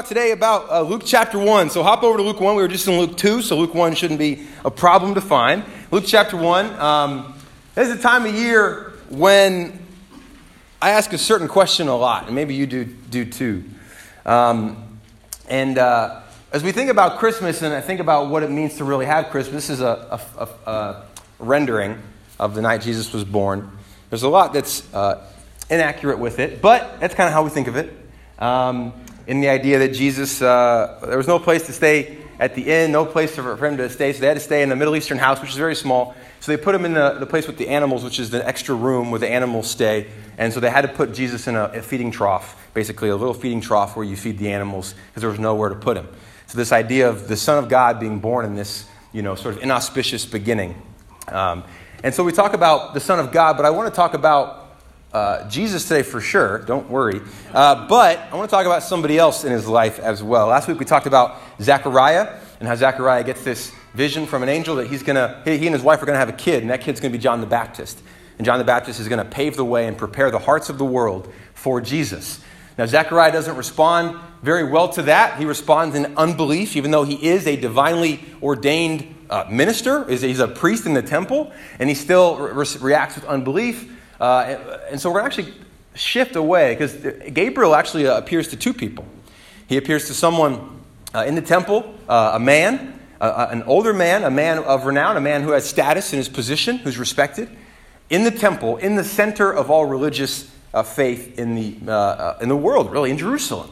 talk today about uh, Luke chapter 1. So hop over to Luke 1. We were just in Luke 2, so Luke 1 shouldn't be a problem to find. Luke chapter 1. Um, this is a time of year when I ask a certain question a lot, and maybe you do, do too. Um, and uh, as we think about Christmas and I think about what it means to really have Christmas, this is a, a, a, a rendering of the night Jesus was born. There's a lot that's uh, inaccurate with it, but that's kind of how we think of it. Um, in the idea that Jesus, uh, there was no place to stay at the inn, no place for him to stay, so they had to stay in the Middle Eastern house, which is very small. So they put him in the, the place with the animals, which is the extra room where the animals stay. And so they had to put Jesus in a, a feeding trough, basically a little feeding trough where you feed the animals, because there was nowhere to put him. So this idea of the Son of God being born in this, you know, sort of inauspicious beginning. Um, and so we talk about the Son of God, but I want to talk about uh, Jesus today for sure, don't worry. Uh, but I want to talk about somebody else in his life as well. Last week we talked about Zechariah and how Zechariah gets this vision from an angel that he's to, he and his wife are going to have a kid, and that kid's going to be John the Baptist. And John the Baptist is going to pave the way and prepare the hearts of the world for Jesus. Now, Zechariah doesn't respond very well to that. He responds in unbelief, even though he is a divinely ordained uh, minister, he's a priest in the temple, and he still re- reacts with unbelief. Uh, and so we're going to actually shift away because Gabriel actually uh, appears to two people. He appears to someone uh, in the temple, uh, a man, an older man, a man of renown, a man who has status in his position, who's respected, in the temple, in the center of all religious uh, faith in the, in the world, really, in Jerusalem.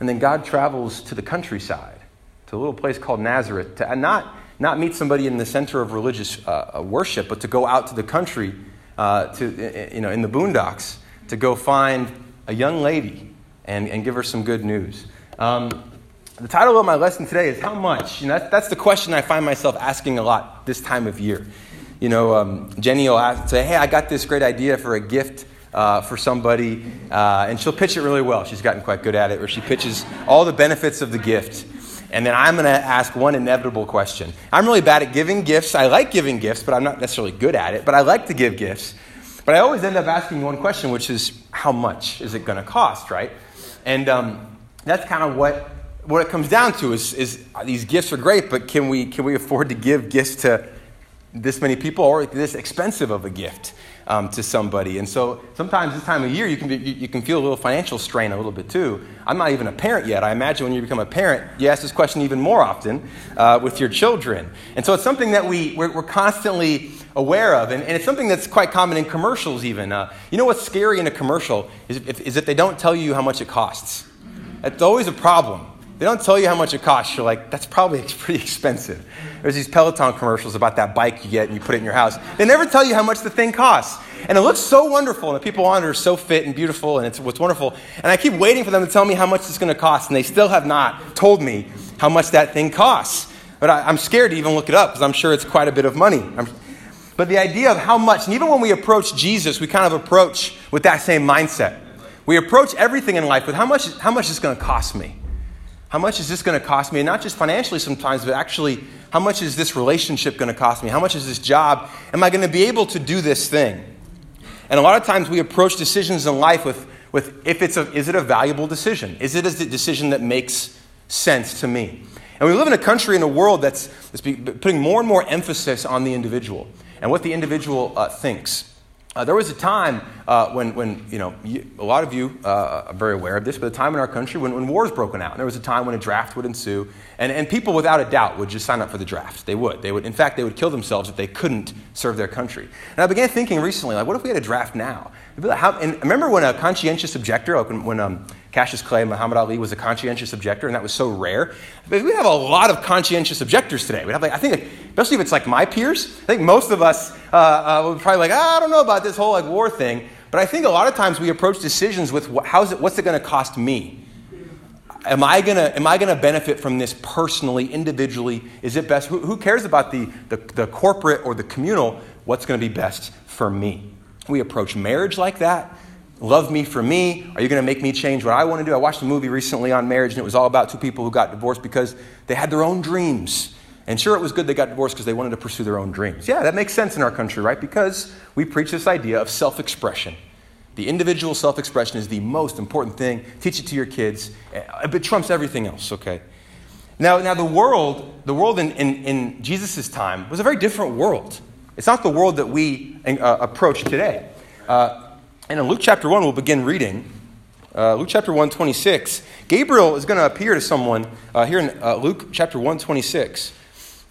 And then God travels to the countryside, to a little place called Nazareth, to not, not meet somebody in the center of religious worship, but to go out to the country uh, to, you know, in the boondocks to go find a young lady and, and give her some good news. Um, the title of my lesson today is How Much? You know, that's, that's the question I find myself asking a lot this time of year. You know, um, Jenny will ask, say, Hey, I got this great idea for a gift uh, for somebody, uh, and she'll pitch it really well. She's gotten quite good at it, where she pitches all the benefits of the gift. And then I'm going to ask one inevitable question. I'm really bad at giving gifts. I like giving gifts, but I'm not necessarily good at it. But I like to give gifts. But I always end up asking one question, which is, how much is it going to cost, right? And um, that's kind of what, what it comes down to is, is these gifts are great, but can we, can we afford to give gifts to this many people or this expensive of a gift? Um, to somebody. And so sometimes this time of year, you can, be, you, you, can feel a little financial strain a little bit too. I'm not even a parent yet. I imagine when you become a parent, you ask this question even more often uh, with your children. And so it's something that we, we're, we're constantly aware of. And, and, it's something that's quite common in commercials, even. Uh, you know what's scary in a commercial is if, is if they don't tell you how much it costs. It's always a problem. They don't tell you how much it costs. You're like, that's probably pretty expensive. There's these Peloton commercials about that bike you get and you put it in your house. They never tell you how much the thing costs. And it looks so wonderful, and the people on it are so fit and beautiful, and it's what's wonderful. And I keep waiting for them to tell me how much it's going to cost, and they still have not told me how much that thing costs. But I, am scared to even look it up because I'm sure it's quite a bit of money. I'm, but the idea of how much, and even when we approach Jesus, we kind of approach with that same mindset. We approach everything in life with how much, how much is going to cost me? How much is this going to cost me? And not just financially sometimes, but actually, how much is this relationship going to cost me? How much is this job? Am I going to be able to do this thing? And a lot of times we approach decisions in life with, with if it's a, is it a valuable decision? Is it a decision that makes sense to me? And we live in a country and a world that's, that's putting more and more emphasis on the individual and what the individual uh, thinks. Uh, there was a time uh, when, when, you know, you, a lot of you uh, are very aware of this, but a time in our country when, when wars broken out. And there was a time when a draft would ensue, and, and people without a doubt would just sign up for the draft. They would. They would. In fact, they would kill themselves if they couldn't serve their country. And I began thinking recently, like, what if we had a draft now? How, and remember when a conscientious objector, like when, when um, Cassius Clay, Muhammad Ali was a conscientious objector, and that was so rare. But we have a lot of conscientious objectors today. We have, like, I think, especially if it's like my peers, I think most of us uh, uh, would probably like, ah, I don't know about this whole like war thing. But I think a lot of times we approach decisions with how's it, what's it going to cost me? Am I going to am I gonna benefit from this personally, individually? Is it best? Who, who cares about the, the, the corporate or the communal? What's going to be best for me? We approach marriage like that. Love me for me? Are you going to make me change what I want to do? I watched a movie recently on marriage, and it was all about two people who got divorced because they had their own dreams. And sure, it was good they got divorced because they wanted to pursue their own dreams. Yeah, that makes sense in our country, right? Because we preach this idea of self expression. The individual self expression is the most important thing. Teach it to your kids. It trumps everything else, okay? Now, now the world, the world in, in, in Jesus' time was a very different world. It's not the world that we uh, approach today. Uh, and in Luke chapter 1, we'll begin reading. Uh, Luke chapter 1, 26. Gabriel is going to appear to someone uh, here in uh, Luke chapter 1, 26.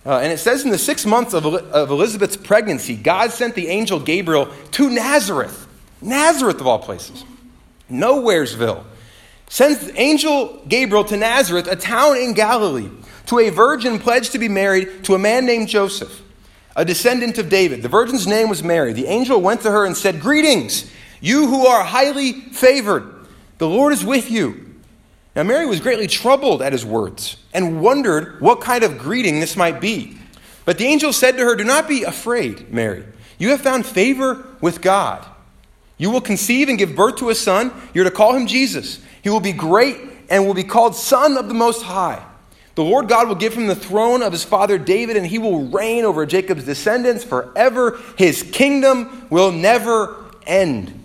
Uh, and it says in the six months of, of Elizabeth's pregnancy, God sent the angel Gabriel to Nazareth. Nazareth, of all places. Nowheresville. Sends angel Gabriel to Nazareth, a town in Galilee, to a virgin pledged to be married to a man named Joseph, a descendant of David. The virgin's name was Mary. The angel went to her and said, Greetings, you who are highly favored. The Lord is with you. Now, Mary was greatly troubled at his words and wondered what kind of greeting this might be. But the angel said to her, Do not be afraid, Mary. You have found favor with God. You will conceive and give birth to a son. You're to call him Jesus. He will be great and will be called Son of the Most High. The Lord God will give him the throne of his father David, and he will reign over Jacob's descendants forever. His kingdom will never end.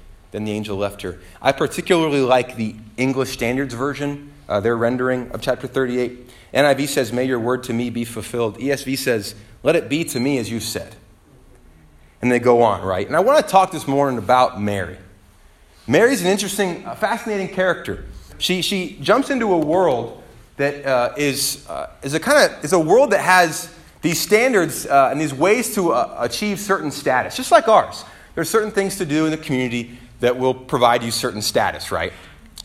Then the angel left her. I particularly like the English Standards Version uh, their rendering of chapter 38. NIV says, May your word to me be fulfilled. ESV says, Let it be to me as you said. And they go on, right? And I want to talk this morning about Mary. Mary's an interesting, uh, fascinating character. She, she jumps into a world that uh, is uh, is, a kind of is a world that has these standards uh, and these ways to uh, achieve certain status, just like ours. There are certain things to do in the community that will provide you certain status, right?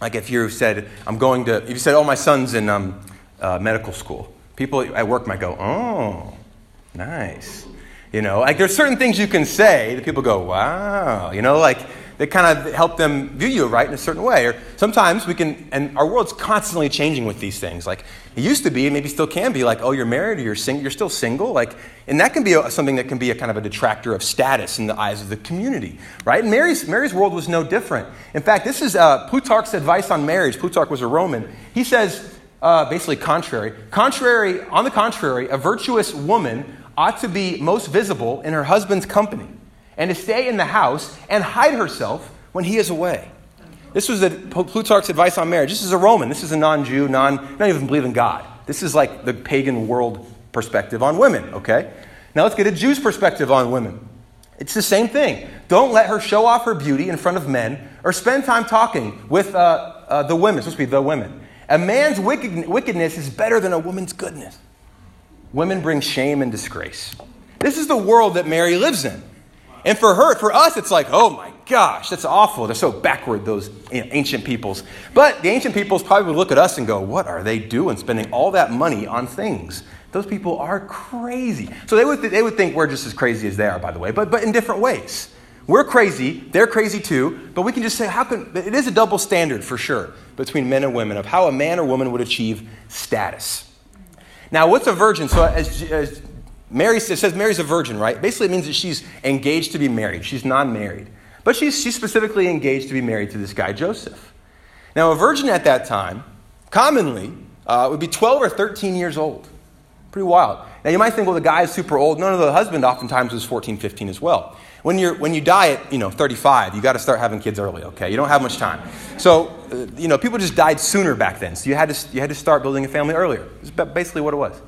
Like if you said, I'm going to, if you said, oh, my son's in um, uh, medical school, people at work might go, oh, nice. You know, like there's certain things you can say that people go, wow. You know, like they kind of help them view you right in a certain way. Or sometimes we can, and our world's constantly changing with these things. Like it used to be, and maybe still can be, like, oh, you're married or you're single, you're still single. Like, and that can be a, something that can be a kind of a detractor of status in the eyes of the community, right? And Mary's, Mary's world was no different. In fact, this is uh, Plutarch's advice on marriage. Plutarch was a Roman. He says, uh, basically, contrary. Contrary, on the contrary, a virtuous woman ought to be most visible in her husband's company and to stay in the house and hide herself when he is away. This was the Plutarch's advice on marriage. This is a Roman. This is a non Jew, non, not even believe in God. This is like the pagan world perspective on women, okay? Now let's get a Jew's perspective on women. It's the same thing. Don't let her show off her beauty in front of men or spend time talking with uh, uh, the women. It's supposed to be the women. A man's wicked, wickedness is better than a woman's goodness. Women bring shame and disgrace. This is the world that Mary lives in. And for her, for us, it's like, oh my gosh, that's awful. They're so backward, those ancient peoples. But the ancient peoples probably would look at us and go, what are they doing spending all that money on things? Those people are crazy. So they would, th- they would think we're just as crazy as they are, by the way, but, but in different ways. We're crazy, they're crazy too, but we can just say, how can, it is a double standard for sure between men and women of how a man or woman would achieve status. Now, what's a virgin? So, as, as Mary says, says Mary's a virgin, right? Basically, it means that she's engaged to be married. She's non married. But she's, she's specifically engaged to be married to this guy, Joseph. Now, a virgin at that time, commonly, uh, would be 12 or 13 years old. Pretty wild. Now, you might think, well, the guy is super old. No, no, the husband oftentimes was 14, 15 as well. When, you're, when you die at, you know, 35, you got to start having kids early, okay? You don't have much time. So, uh, you know, people just died sooner back then. So you had to, you had to start building a family earlier. It's basically what it was.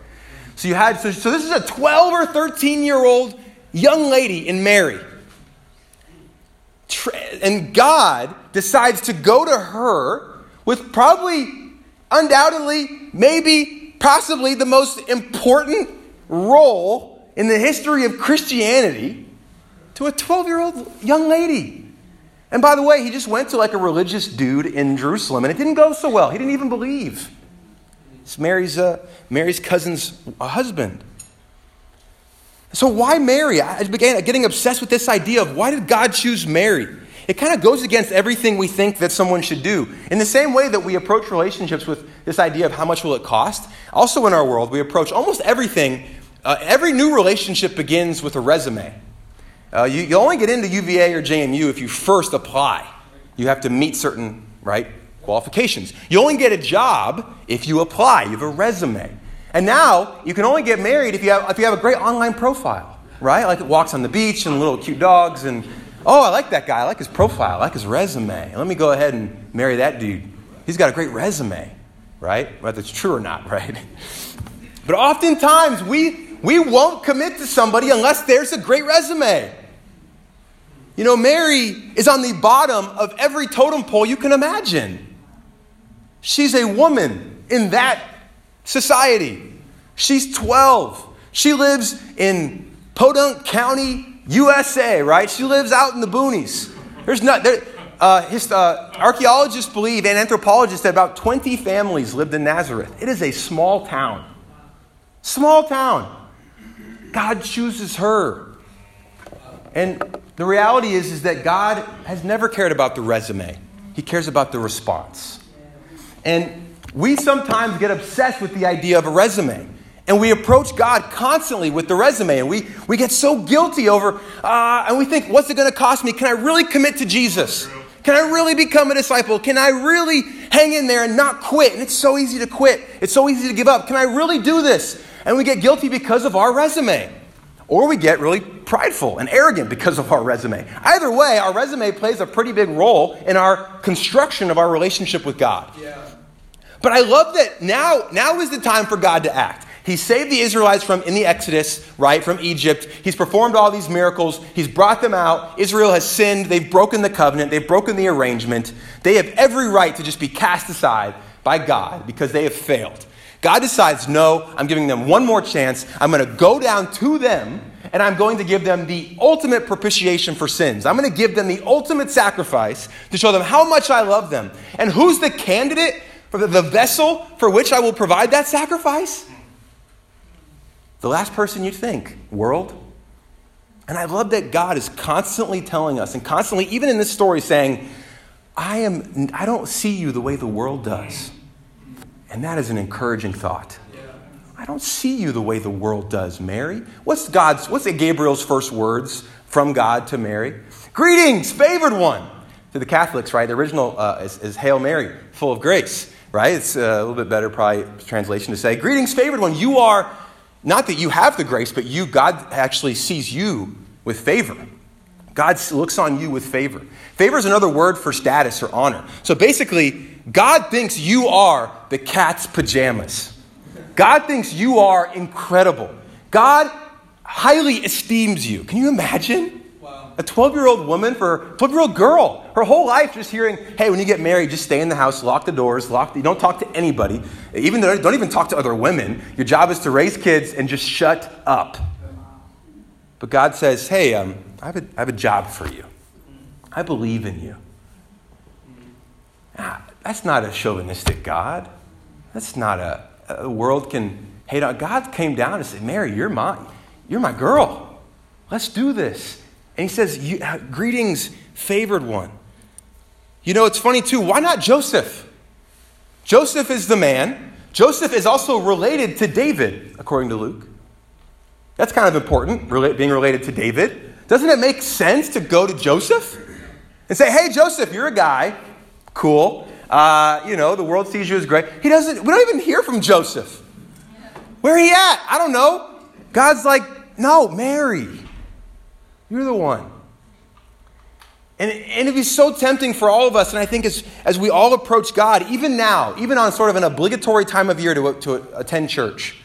So you had so, so this is a 12 or 13 year old young lady in Mary. And God decides to go to her with probably, undoubtedly, maybe, possibly the most important role in the history of Christianity to a 12 year old young lady. And by the way, he just went to like a religious dude in Jerusalem, and it didn't go so well. He didn't even believe. It's Mary's, uh, Mary's cousin's husband. So, why Mary? I began getting obsessed with this idea of why did God choose Mary? it kind of goes against everything we think that someone should do. In the same way that we approach relationships with this idea of how much will it cost, also in our world, we approach almost everything. Uh, every new relationship begins with a resume. Uh, you, you only get into UVA or JMU if you first apply. You have to meet certain right qualifications. You only get a job if you apply. You have a resume. And now you can only get married if you have, if you have a great online profile, right? Like it walks on the beach and little cute dogs and oh, I like that guy. I like his profile. I like his resume. Let me go ahead and marry that dude. He's got a great resume, right? Whether it's true or not, right? But oftentimes we we won't commit to somebody unless there's a great resume. You know, Mary is on the bottom of every totem pole you can imagine. She's a woman in that society. She's 12. She lives in Podunk County, USA, right? She lives out in the boonies. There's not, there, uh, his, uh, archaeologists believe and anthropologists that about 20 families lived in Nazareth. It is a small town. Small town. God chooses her. And the reality is, is that God has never cared about the resume, He cares about the response. And we sometimes get obsessed with the idea of a resume. And we approach God constantly with the resume. And we, we get so guilty over, uh, and we think, what's it going to cost me? Can I really commit to Jesus? Can I really become a disciple? Can I really hang in there and not quit? And it's so easy to quit. It's so easy to give up. Can I really do this? And we get guilty because of our resume. Or we get really prideful and arrogant because of our resume. Either way, our resume plays a pretty big role in our construction of our relationship with God. Yeah. But I love that now, now is the time for God to act. He saved the Israelites from in the Exodus, right, from Egypt. He's performed all these miracles. He's brought them out. Israel has sinned. They've broken the covenant. They've broken the arrangement. They have every right to just be cast aside by God because they have failed. God decides, no, I'm giving them one more chance. I'm going to go down to them and I'm going to give them the ultimate propitiation for sins. I'm going to give them the ultimate sacrifice to show them how much I love them. And who's the candidate for the vessel for which I will provide that sacrifice? The last person you'd think, world. And I love that God is constantly telling us and constantly, even in this story, saying, I, am, I don't see you the way the world does. And that is an encouraging thought. I don't see you the way the world does, Mary. What's God's, what's Gabriel's first words from God to Mary? Greetings, favored one. To the Catholics, right? The original uh, is, is Hail Mary, full of grace right? It's uh, a little bit better, probably, translation to say, Greetings, favored one. You are, not that you have the grace, but you, God actually sees you with favor. God looks on you with favor. Favor is another word for status or honor. So basically, God thinks you are the cat's pajamas. God thinks you are incredible. God highly esteems you. Can you imagine? A 12 year old woman for a 12 year old girl. Her whole life just hearing, hey, when you get married, just stay in the house, lock the doors, lock the, don't talk to anybody. Even don't even talk to other women. Your job is to raise kids and just shut up. But God says, hey, um, I, have a, I have a job for you. I believe in you. Ah, that's not a chauvinistic God. That's not a, a world can hate on. God came down and said, Mary, you're my, you're my girl. Let's do this. And he says, Greetings, favored one. You know, it's funny too. Why not Joseph? Joseph is the man. Joseph is also related to David, according to Luke. That's kind of important, being related to David. Doesn't it make sense to go to Joseph and say, hey, Joseph, you're a guy. Cool. Uh, you know, the world sees you as great. He doesn't, we don't even hear from Joseph. Where he at? I don't know. God's like, no, Mary. You're the one. And, and it'd be so tempting for all of us, and I think as, as we all approach God, even now, even on sort of an obligatory time of year to, to attend church,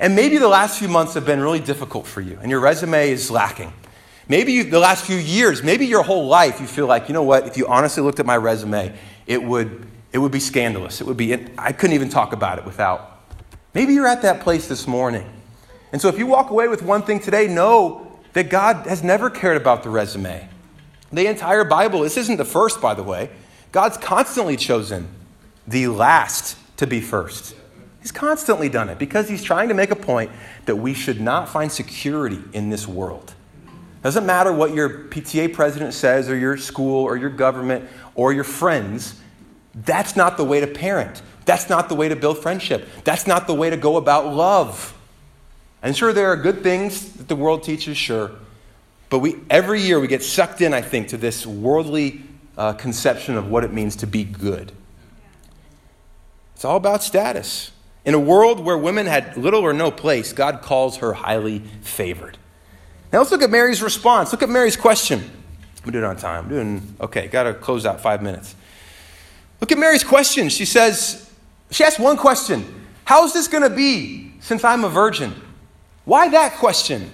and maybe the last few months have been really difficult for you, and your resume is lacking. Maybe you, the last few years, maybe your whole life, you feel like, you know what, if you honestly looked at my resume, it would, it would be scandalous. It would be, I couldn't even talk about it without. Maybe you're at that place this morning. And so if you walk away with one thing today, know that God has never cared about the resume. The entire Bible, this isn't the first, by the way. God's constantly chosen the last to be first. He's constantly done it because he's trying to make a point that we should not find security in this world. Doesn't matter what your PTA president says, or your school, or your government, or your friends. That's not the way to parent. That's not the way to build friendship. That's not the way to go about love. And sure, there are good things that the world teaches, sure. But we, every year we get sucked in, I think, to this worldly uh, conception of what it means to be good. It's all about status. In a world where women had little or no place, God calls her highly favored. Now let's look at Mary's response. Look at Mary's question. I'm doing it on time. I'm doing okay. Got to close out five minutes. Look at Mary's question. She says, she asks one question How's this going to be since I'm a virgin? Why that question?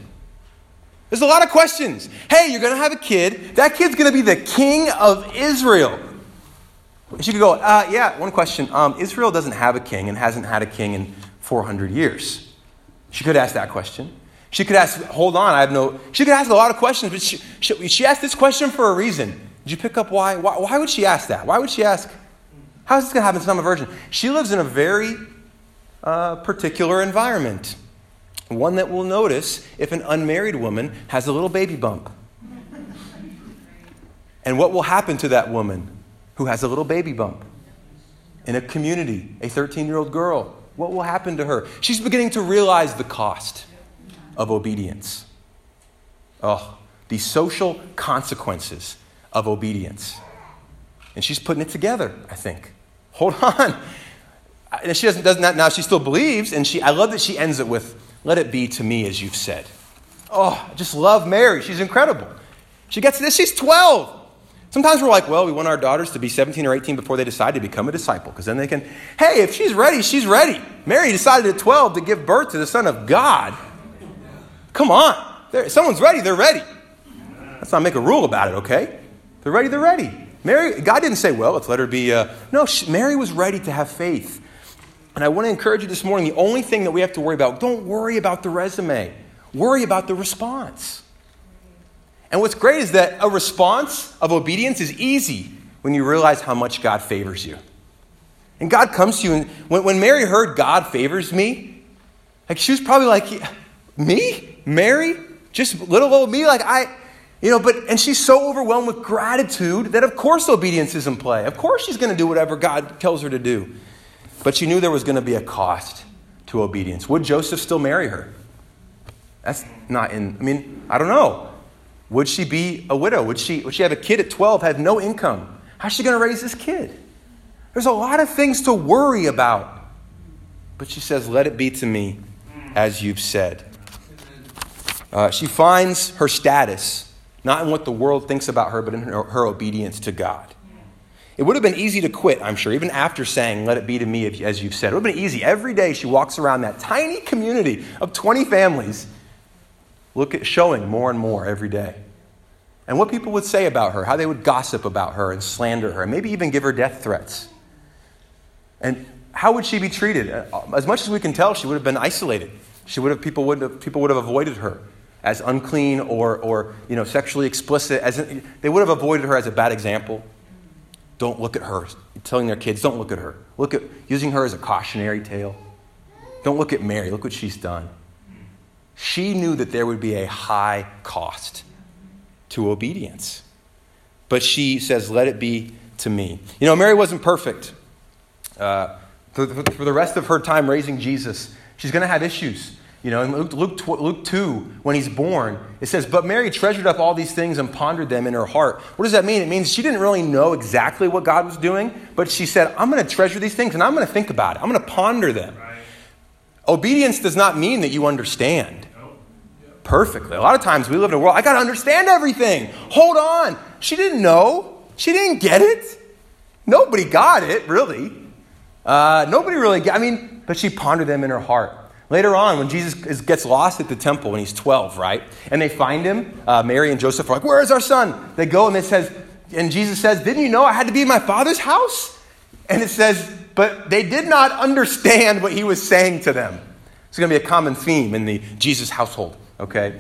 There's a lot of questions. Hey, you're going to have a kid. That kid's going to be the king of Israel. She could go, uh, yeah, one question. Um, Israel doesn't have a king and hasn't had a king in 400 years. She could ask that question. She could ask, hold on, I have no. She could ask a lot of questions, but she, she, she asked this question for a reason. Did you pick up why? why? Why would she ask that? Why would she ask, how is this going to happen since I'm a virgin? She lives in a very uh, particular environment. One that will notice if an unmarried woman has a little baby bump. And what will happen to that woman who has a little baby bump in a community, a 13 year old girl? What will happen to her? She's beginning to realize the cost of obedience. Oh, the social consequences of obedience. And she's putting it together, I think. Hold on. And she doesn't, doesn't now she still believes, and she I love that she ends it with, let it be to me as you've said. Oh, I just love Mary. She's incredible. She gets this, she's 12. Sometimes we're like, well, we want our daughters to be 17 or 18 before they decide to become a disciple, because then they can, hey, if she's ready, she's ready. Mary decided at 12 to give birth to the Son of God. Come on. They're, someone's ready, they're ready. Let's not make a rule about it, okay? They're ready, they're ready. Mary, God didn't say, well, let's let her be. Uh, no, she, Mary was ready to have faith. And I want to encourage you this morning the only thing that we have to worry about, don't worry about the resume, worry about the response. And what's great is that a response of obedience is easy when you realize how much God favors you. And God comes to you, and when, when Mary heard God favors me, like she was probably like, me? Mary? Just little old me? Like I, you know, but, and she's so overwhelmed with gratitude that of course obedience is in play. Of course she's going to do whatever God tells her to do. But she knew there was going to be a cost to obedience. Would Joseph still marry her? That's not in, I mean, I don't know. Would she be a widow? Would she, would she have a kid at 12, have no income? How's she going to raise this kid? There's a lot of things to worry about. But she says, Let it be to me as you've said. Uh, she finds her status not in what the world thinks about her, but in her, her obedience to God. It would have been easy to quit, I'm sure, even after saying, Let it be to me, as you've said. It would have been easy. Every day she walks around that tiny community of 20 families, look at, showing more and more every day. And what people would say about her, how they would gossip about her and slander her, and maybe even give her death threats. And how would she be treated? Uh, as much as we can tell, she would have been isolated. She would have, people, would have, people would have avoided her as unclean or, or you know, sexually explicit. As, they would have avoided her as a bad example. Don't look at her. Telling their kids, don't look at her. Look at using her as a cautionary tale. Don't look at Mary. Look what she's done. She knew that there would be a high cost to obedience. But she says, Let it be to me. You know, Mary wasn't perfect. Uh, for, for the rest of her time raising Jesus, she's going to have issues. You know, in Luke, Luke, Luke 2, when he's born, it says, But Mary treasured up all these things and pondered them in her heart. What does that mean? It means she didn't really know exactly what God was doing, but she said, I'm going to treasure these things and I'm going to think about it. I'm going to ponder them. Right. Obedience does not mean that you understand perfectly. A lot of times we live in a world, I got to understand everything. Hold on. She didn't know, she didn't get it. Nobody got it, really. Uh, nobody really got I mean, but she pondered them in her heart. Later on, when Jesus gets lost at the temple when he's 12, right? And they find him, uh, Mary and Joseph are like, Where is our son? They go and it says, and Jesus says, Didn't you know I had to be in my father's house? And it says, But they did not understand what he was saying to them. It's going to be a common theme in the Jesus household, okay?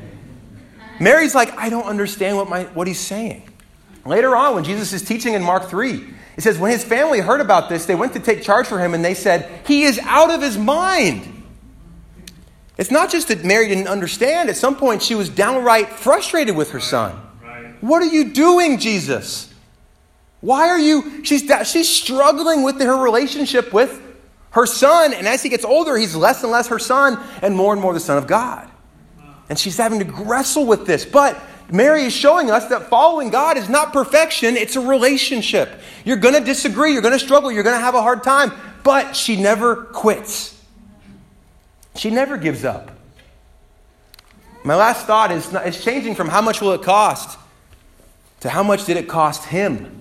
Mary's like, I don't understand what, my, what he's saying. Later on, when Jesus is teaching in Mark 3, it says, When his family heard about this, they went to take charge for him and they said, He is out of his mind. It's not just that Mary didn't understand. At some point, she was downright frustrated with her son. What are you doing, Jesus? Why are you? She's, she's struggling with her relationship with her son. And as he gets older, he's less and less her son and more and more the son of God. And she's having to wrestle with this. But Mary is showing us that following God is not perfection, it's a relationship. You're going to disagree, you're going to struggle, you're going to have a hard time, but she never quits. She never gives up. My last thought is, is changing from how much will it cost to how much did it cost him?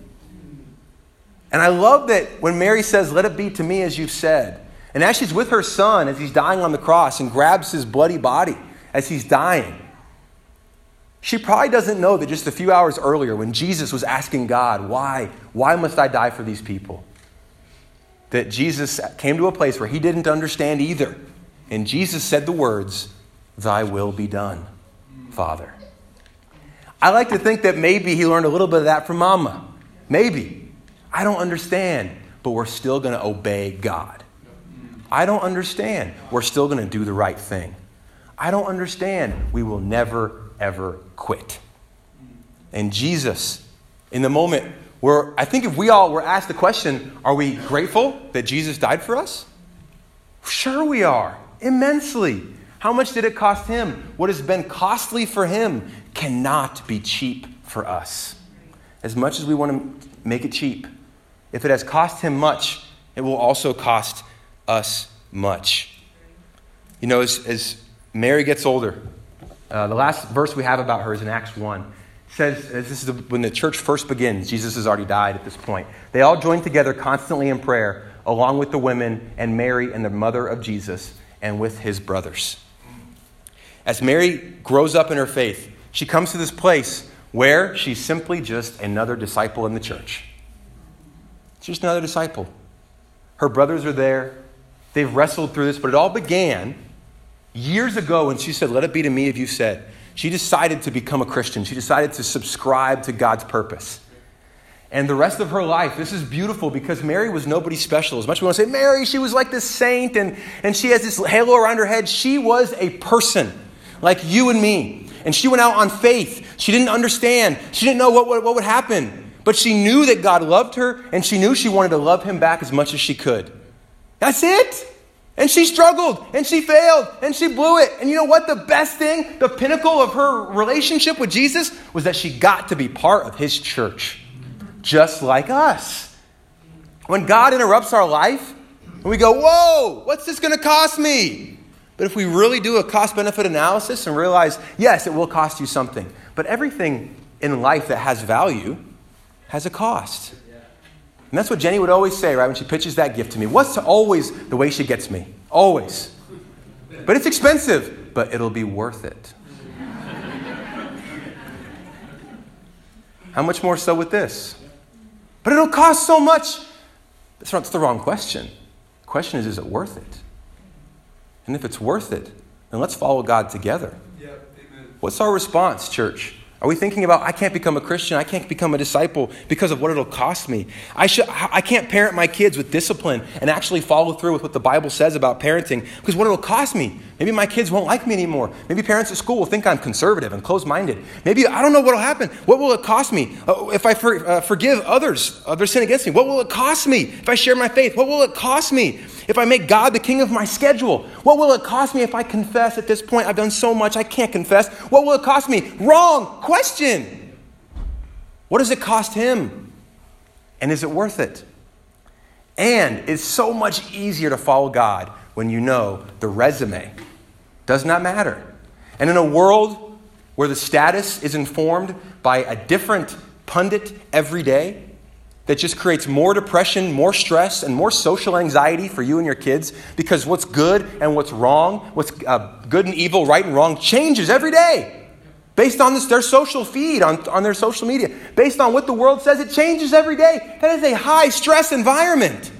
And I love that when Mary says, Let it be to me as you've said. And as she's with her son, as he's dying on the cross, and grabs his bloody body as he's dying, she probably doesn't know that just a few hours earlier, when Jesus was asking God, Why? Why must I die for these people? That Jesus came to a place where he didn't understand either. And Jesus said the words, Thy will be done, Father. I like to think that maybe he learned a little bit of that from Mama. Maybe. I don't understand, but we're still going to obey God. I don't understand. We're still going to do the right thing. I don't understand. We will never, ever quit. And Jesus, in the moment where I think if we all were asked the question, are we grateful that Jesus died for us? Sure, we are. Immensely. How much did it cost him? What has been costly for him cannot be cheap for us. As much as we want to make it cheap, if it has cost him much, it will also cost us much. You know, as, as Mary gets older, uh, the last verse we have about her is in Acts 1. It says, this is the, when the church first begins, Jesus has already died at this point. They all joined together constantly in prayer, along with the women and Mary and the mother of Jesus, and with his brothers. As Mary grows up in her faith, she comes to this place where she's simply just another disciple in the church. She's just another disciple. Her brothers are there. They've wrestled through this, but it all began years ago when she said, Let it be to me if you said. She decided to become a Christian. She decided to subscribe to God's purpose. And the rest of her life, this is beautiful because Mary was nobody special. As much as we want to say, Mary, she was like this saint and, and she has this halo around her head, she was a person like you and me. And she went out on faith. She didn't understand, she didn't know what, what, what would happen. But she knew that God loved her, and she knew she wanted to love him back as much as she could. That's it. And she struggled, and she failed, and she blew it. And you know what? The best thing, the pinnacle of her relationship with Jesus, was that she got to be part of his church, just like us. When God interrupts our life, we go, Whoa, what's this going to cost me? But if we really do a cost benefit analysis and realize, yes, it will cost you something, but everything in life that has value has a cost. And that's what Jenny would always say, right, when she pitches that gift to me. What's always the way she gets me? Always. But it's expensive, but it'll be worth it. How much more so with this? But it'll cost so much. That's not the wrong question. The question is, is it worth it? And if it's worth it, then let's follow God together. Yeah, What's our response, church? Are we thinking about, I can't become a Christian, I can't become a disciple because of what it'll cost me? I, should, I can't parent my kids with discipline and actually follow through with what the Bible says about parenting because what it'll cost me. Maybe my kids won't like me anymore. Maybe parents at school will think I'm conservative and closed minded. Maybe, I don't know what will happen. What will it cost me uh, if I for, uh, forgive others uh, their sin against me? What will it cost me if I share my faith? What will it cost me if I make God the king of my schedule? What will it cost me if I confess at this point? I've done so much, I can't confess. What will it cost me? Wrong question. What does it cost him? And is it worth it? And it's so much easier to follow God when you know the resume does not matter. And in a world where the status is informed by a different pundit every day, that just creates more depression, more stress, and more social anxiety for you and your kids because what's good and what's wrong, what's uh, good and evil, right and wrong, changes every day based on this, their social feed, on, on their social media, based on what the world says, it changes every day. That is a high stress environment.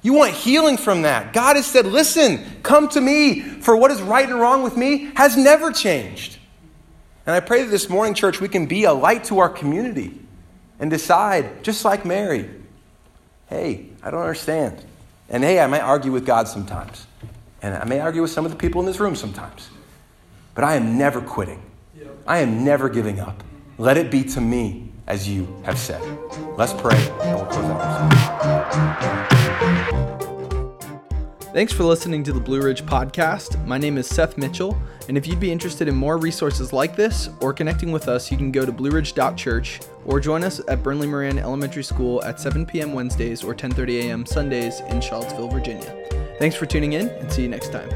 You want healing from that. God has said, listen, come to me, for what is right and wrong with me has never changed. And I pray that this morning, church, we can be a light to our community and decide, just like Mary, hey, I don't understand. And hey, I might argue with God sometimes. And I may argue with some of the people in this room sometimes. But I am never quitting. I am never giving up. Let it be to me as you have said. Let's pray and we'll close out. Thanks for listening to the Blue Ridge Podcast. My name is Seth Mitchell, and if you'd be interested in more resources like this or connecting with us, you can go to blueridge.church or join us at Burnley Moran Elementary School at 7 p.m. Wednesdays or 10:30 a.m. Sundays in Charlottesville, Virginia. Thanks for tuning in and see you next time.